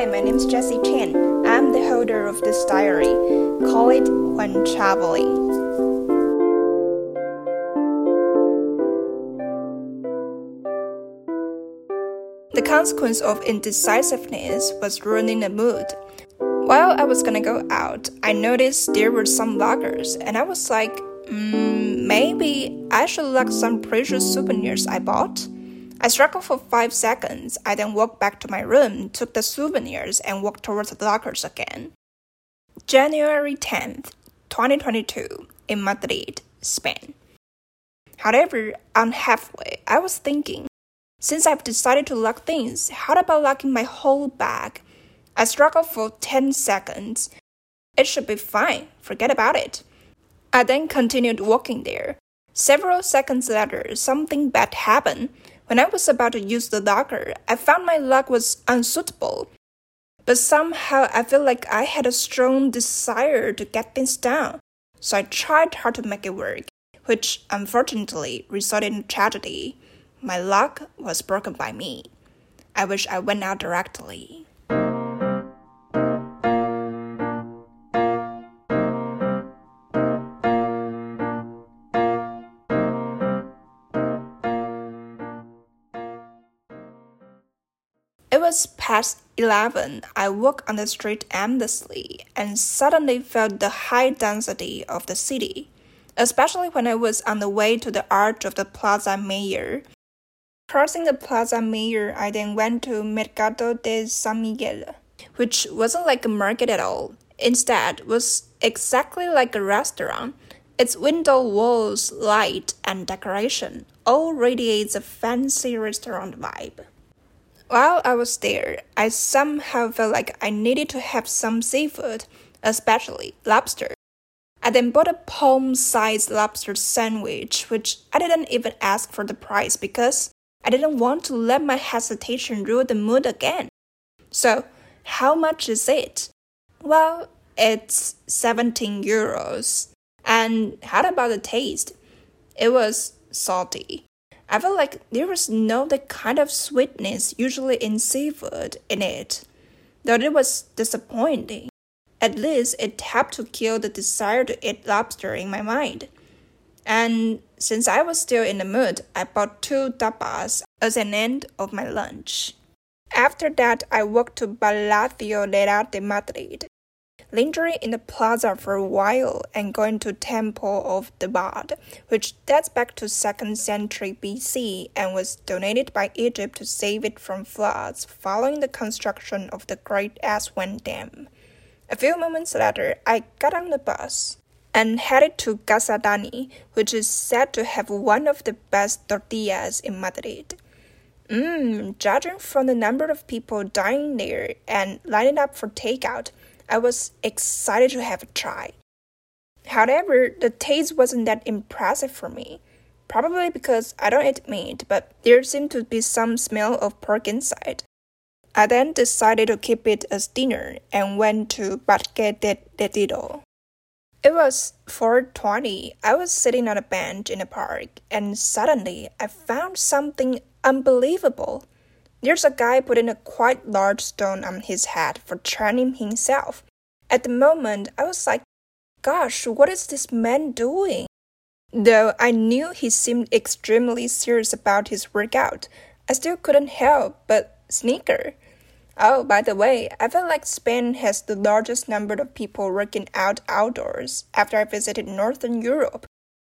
Hi, my name is Jessie Chen. I'm the holder of this diary. Call it When Traveling. The consequence of indecisiveness was ruining the mood. While I was gonna go out, I noticed there were some lockers, and I was like, mm, maybe I should lock some precious souvenirs I bought. I struggled for five seconds. I then walked back to my room, took the souvenirs, and walked towards the lockers again. January 10th, 2022, in Madrid, Spain. However, on halfway, I was thinking, since I've decided to lock things, how about locking my whole bag? I struggled for 10 seconds. It should be fine, forget about it. I then continued walking there. Several seconds later, something bad happened. When I was about to use the locker, I found my lock was unsuitable. But somehow I felt like I had a strong desire to get things done. So I tried hard to make it work, which unfortunately resulted in tragedy. My lock was broken by me. I wish I went out directly. It was past 11. I walked on the street endlessly and suddenly felt the high density of the city, especially when I was on the way to the arch of the Plaza Mayor. Crossing the Plaza Mayor, I then went to Mercado de San Miguel, which wasn't like a market at all. Instead, was exactly like a restaurant. Its window walls, light, and decoration all radiates a fancy restaurant vibe. While I was there, I somehow felt like I needed to have some seafood, especially lobster. I then bought a palm sized lobster sandwich, which I didn't even ask for the price because I didn't want to let my hesitation ruin the mood again. So, how much is it? Well, it's 17 euros. And how about the taste? It was salty. I felt like there was no the kind of sweetness usually in seafood in it, though it was disappointing. At least it helped to kill the desire to eat lobster in my mind. And since I was still in the mood, I bought two tapas as an end of my lunch. After that, I walked to Palacio Real de Madrid, lingering in the plaza for a while and going to Temple of Debod, which dates back to 2nd century BC and was donated by Egypt to save it from floods following the construction of the Great Aswan Dam. A few moments later, I got on the bus and headed to Casa Dani, which is said to have one of the best tortillas in Madrid. Mmm, judging from the number of people dining there and lining up for takeout, I was excited to have a try. However, the taste wasn't that impressive for me. Probably because I don't eat meat, but there seemed to be some smell of pork inside. I then decided to keep it as dinner and went to Parque de Retiro. It was 4:20. I was sitting on a bench in a park and suddenly I found something unbelievable. There's a guy putting a quite large stone on his head for training himself. At the moment, I was like, gosh, what is this man doing? Though I knew he seemed extremely serious about his workout, I still couldn't help but snicker. Oh, by the way, I feel like Spain has the largest number of people working out outdoors after I visited Northern Europe.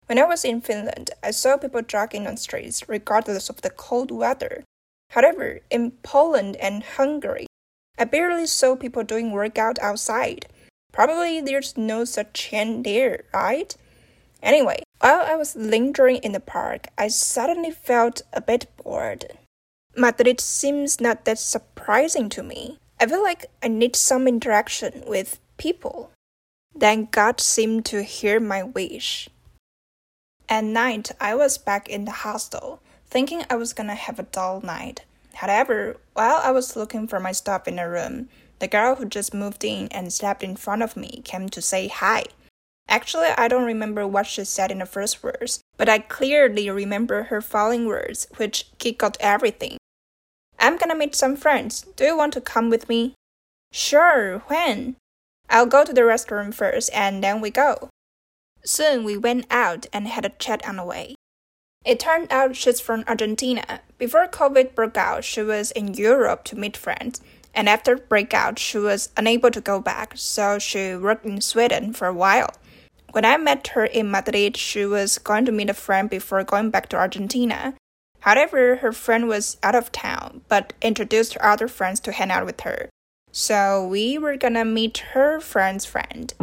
When I was in Finland, I saw people jogging on streets regardless of the cold weather. However, in Poland and Hungary, I barely saw people doing workout outside. Probably there's no such trend there, right? Anyway, while I was lingering in the park, I suddenly felt a bit bored. Madrid seems not that surprising to me. I feel like I need some interaction with people. Then God seemed to hear my wish. At night, I was back in the hostel thinking I was gonna have a dull night. However, while I was looking for my stuff in the room, the girl who just moved in and stepped in front of me came to say hi. Actually, I don't remember what she said in the first words, but I clearly remember her following words, which kicked out everything. I'm gonna meet some friends. Do you want to come with me? Sure, when? I'll go to the restaurant first and then we go. Soon we went out and had a chat on the way. It turned out she's from Argentina. Before COVID broke out, she was in Europe to meet friends, and after breakout, she was unable to go back, so she worked in Sweden for a while. When I met her in Madrid, she was going to meet a friend before going back to Argentina. However, her friend was out of town, but introduced her other friends to hang out with her. So we were gonna meet her friend's friend.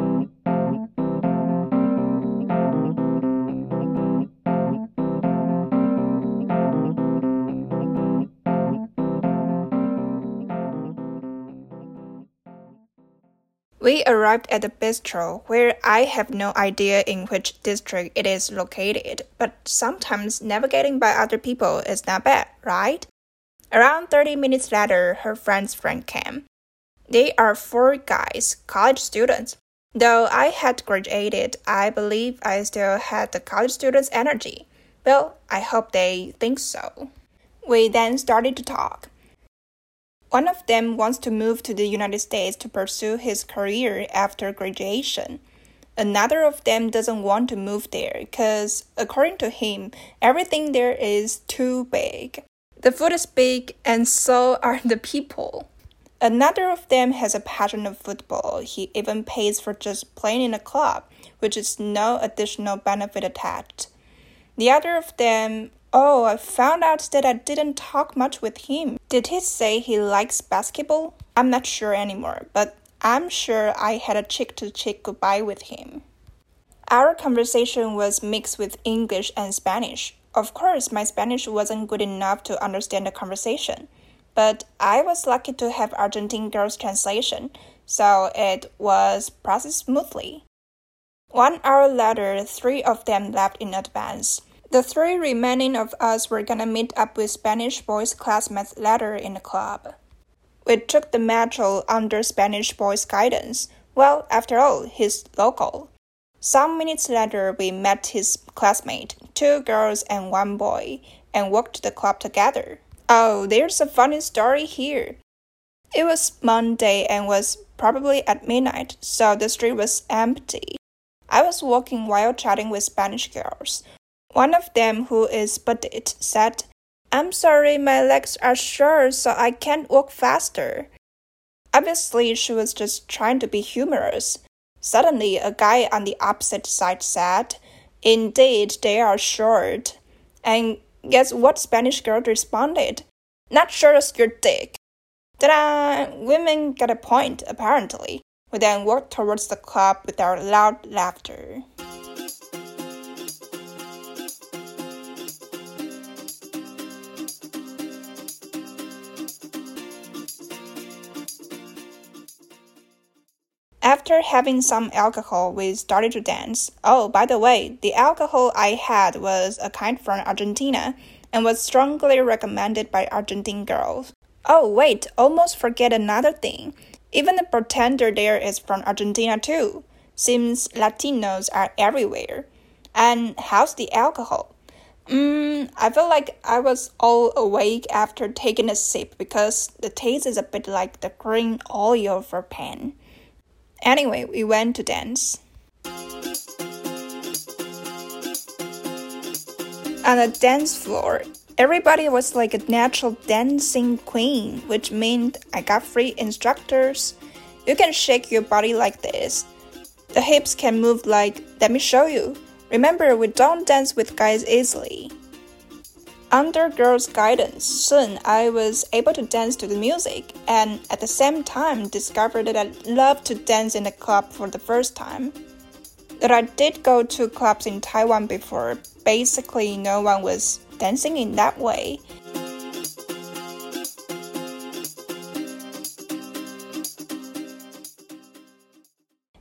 We arrived at the bistro, where I have no idea in which district it is located, but sometimes navigating by other people is not bad, right? Around 30 minutes later, her friend's friend came. They are four guys, college students. Though I had graduated, I believe I still had the college student's energy. Well, I hope they think so. We then started to talk. One of them wants to move to the United States to pursue his career after graduation. Another of them doesn't want to move there because, according to him, everything there is too big. The food is big, and so are the people. Another of them has a passion of football. He even pays for just playing in a club, which is no additional benefit attached. The other of them Oh, I found out that I didn't talk much with him. Did he say he likes basketball? I'm not sure anymore, but I'm sure I had a cheek to cheek goodbye with him. Our conversation was mixed with English and Spanish. Of course, my Spanish wasn't good enough to understand the conversation, but I was lucky to have Argentine girls translation, so it was processed smoothly. One hour later, three of them left in advance. The three remaining of us were gonna meet up with Spanish boys' classmates later in the club. We took the metro under Spanish boys' guidance. Well, after all, he's local. Some minutes later, we met his classmate, two girls and one boy, and walked to the club together. Oh, there's a funny story here. It was Monday and was probably at midnight, so the street was empty. I was walking while chatting with Spanish girls. One of them, who is Budit, said, I'm sorry, my legs are short, so I can't walk faster. Obviously, she was just trying to be humorous. Suddenly, a guy on the opposite side said, Indeed, they are short. And guess what Spanish girl responded? Not sure as your dick. Ta-da! Women got a point, apparently. We then walked towards the club with our loud laughter. After having some alcohol, we started to dance. Oh, by the way, the alcohol I had was a kind from Argentina and was strongly recommended by Argentine girls. Oh, wait, almost forget another thing. Even the bartender there is from Argentina too. Seems Latinos are everywhere. And how's the alcohol? Mmm, I feel like I was all awake after taking a sip because the taste is a bit like the green oil for pan. Anyway, we went to dance. On the dance floor, everybody was like a natural dancing queen, which meant I got free instructors. You can shake your body like this. The hips can move like, let me show you. Remember, we don't dance with guys easily. Under girls' guidance, soon I was able to dance to the music and at the same time discovered that I loved to dance in a club for the first time. That I did go to clubs in Taiwan before, basically no one was dancing in that way.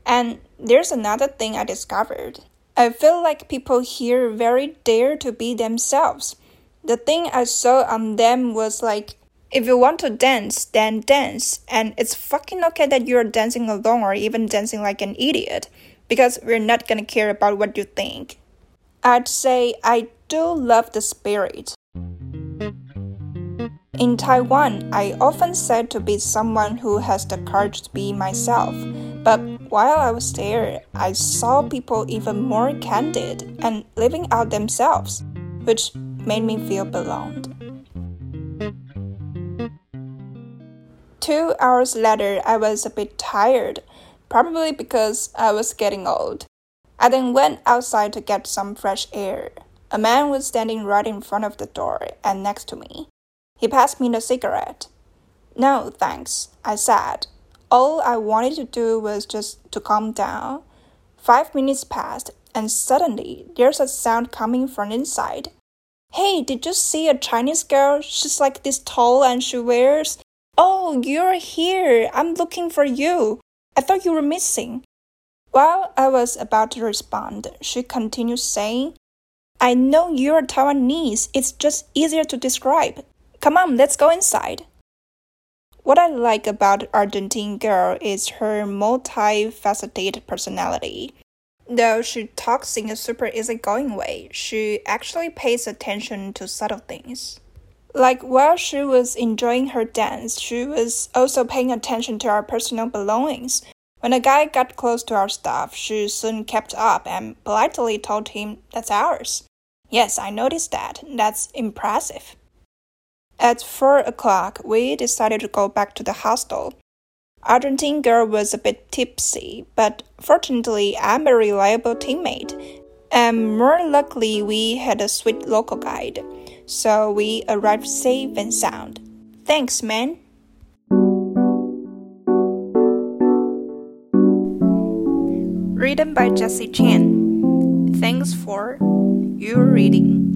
And there's another thing I discovered. I feel like people here very dare to be themselves the thing I saw on them was like, if you want to dance, then dance. And it's fucking okay that you're dancing alone or even dancing like an idiot, because we're not gonna care about what you think. I'd say I do love the spirit. In Taiwan, I often said to be someone who has the courage to be myself. But while I was there, I saw people even more candid and living out themselves, which made me feel belonged. Two hours later, I was a bit tired, probably because I was getting old. I then went outside to get some fresh air. A man was standing right in front of the door and next to me. He passed me the cigarette. No, thanks, I said. All I wanted to do was just to calm down. Five minutes passed, and suddenly there's a sound coming from inside. Hey, did you see a Chinese girl? She's like this tall and she wears. Oh, you're here. I'm looking for you. I thought you were missing. While I was about to respond, she continued saying, I know you're Taiwanese. It's just easier to describe. Come on, let's go inside. What I like about Argentine girl is her multifaceted personality. Though she talks in a super easygoing way, she actually pays attention to subtle things. Like while she was enjoying her dance, she was also paying attention to our personal belongings, when a guy got close to our stuff, she soon kept up and politely told him, That's ours. Yes, I noticed that. That's impressive. At four o'clock, we decided to go back to the hostel. Argentine girl was a bit tipsy, but fortunately, I'm a reliable teammate. And more luckily, we had a sweet local guide, so we arrived safe and sound. Thanks, man. written by Jessie Chen. Thanks for your reading.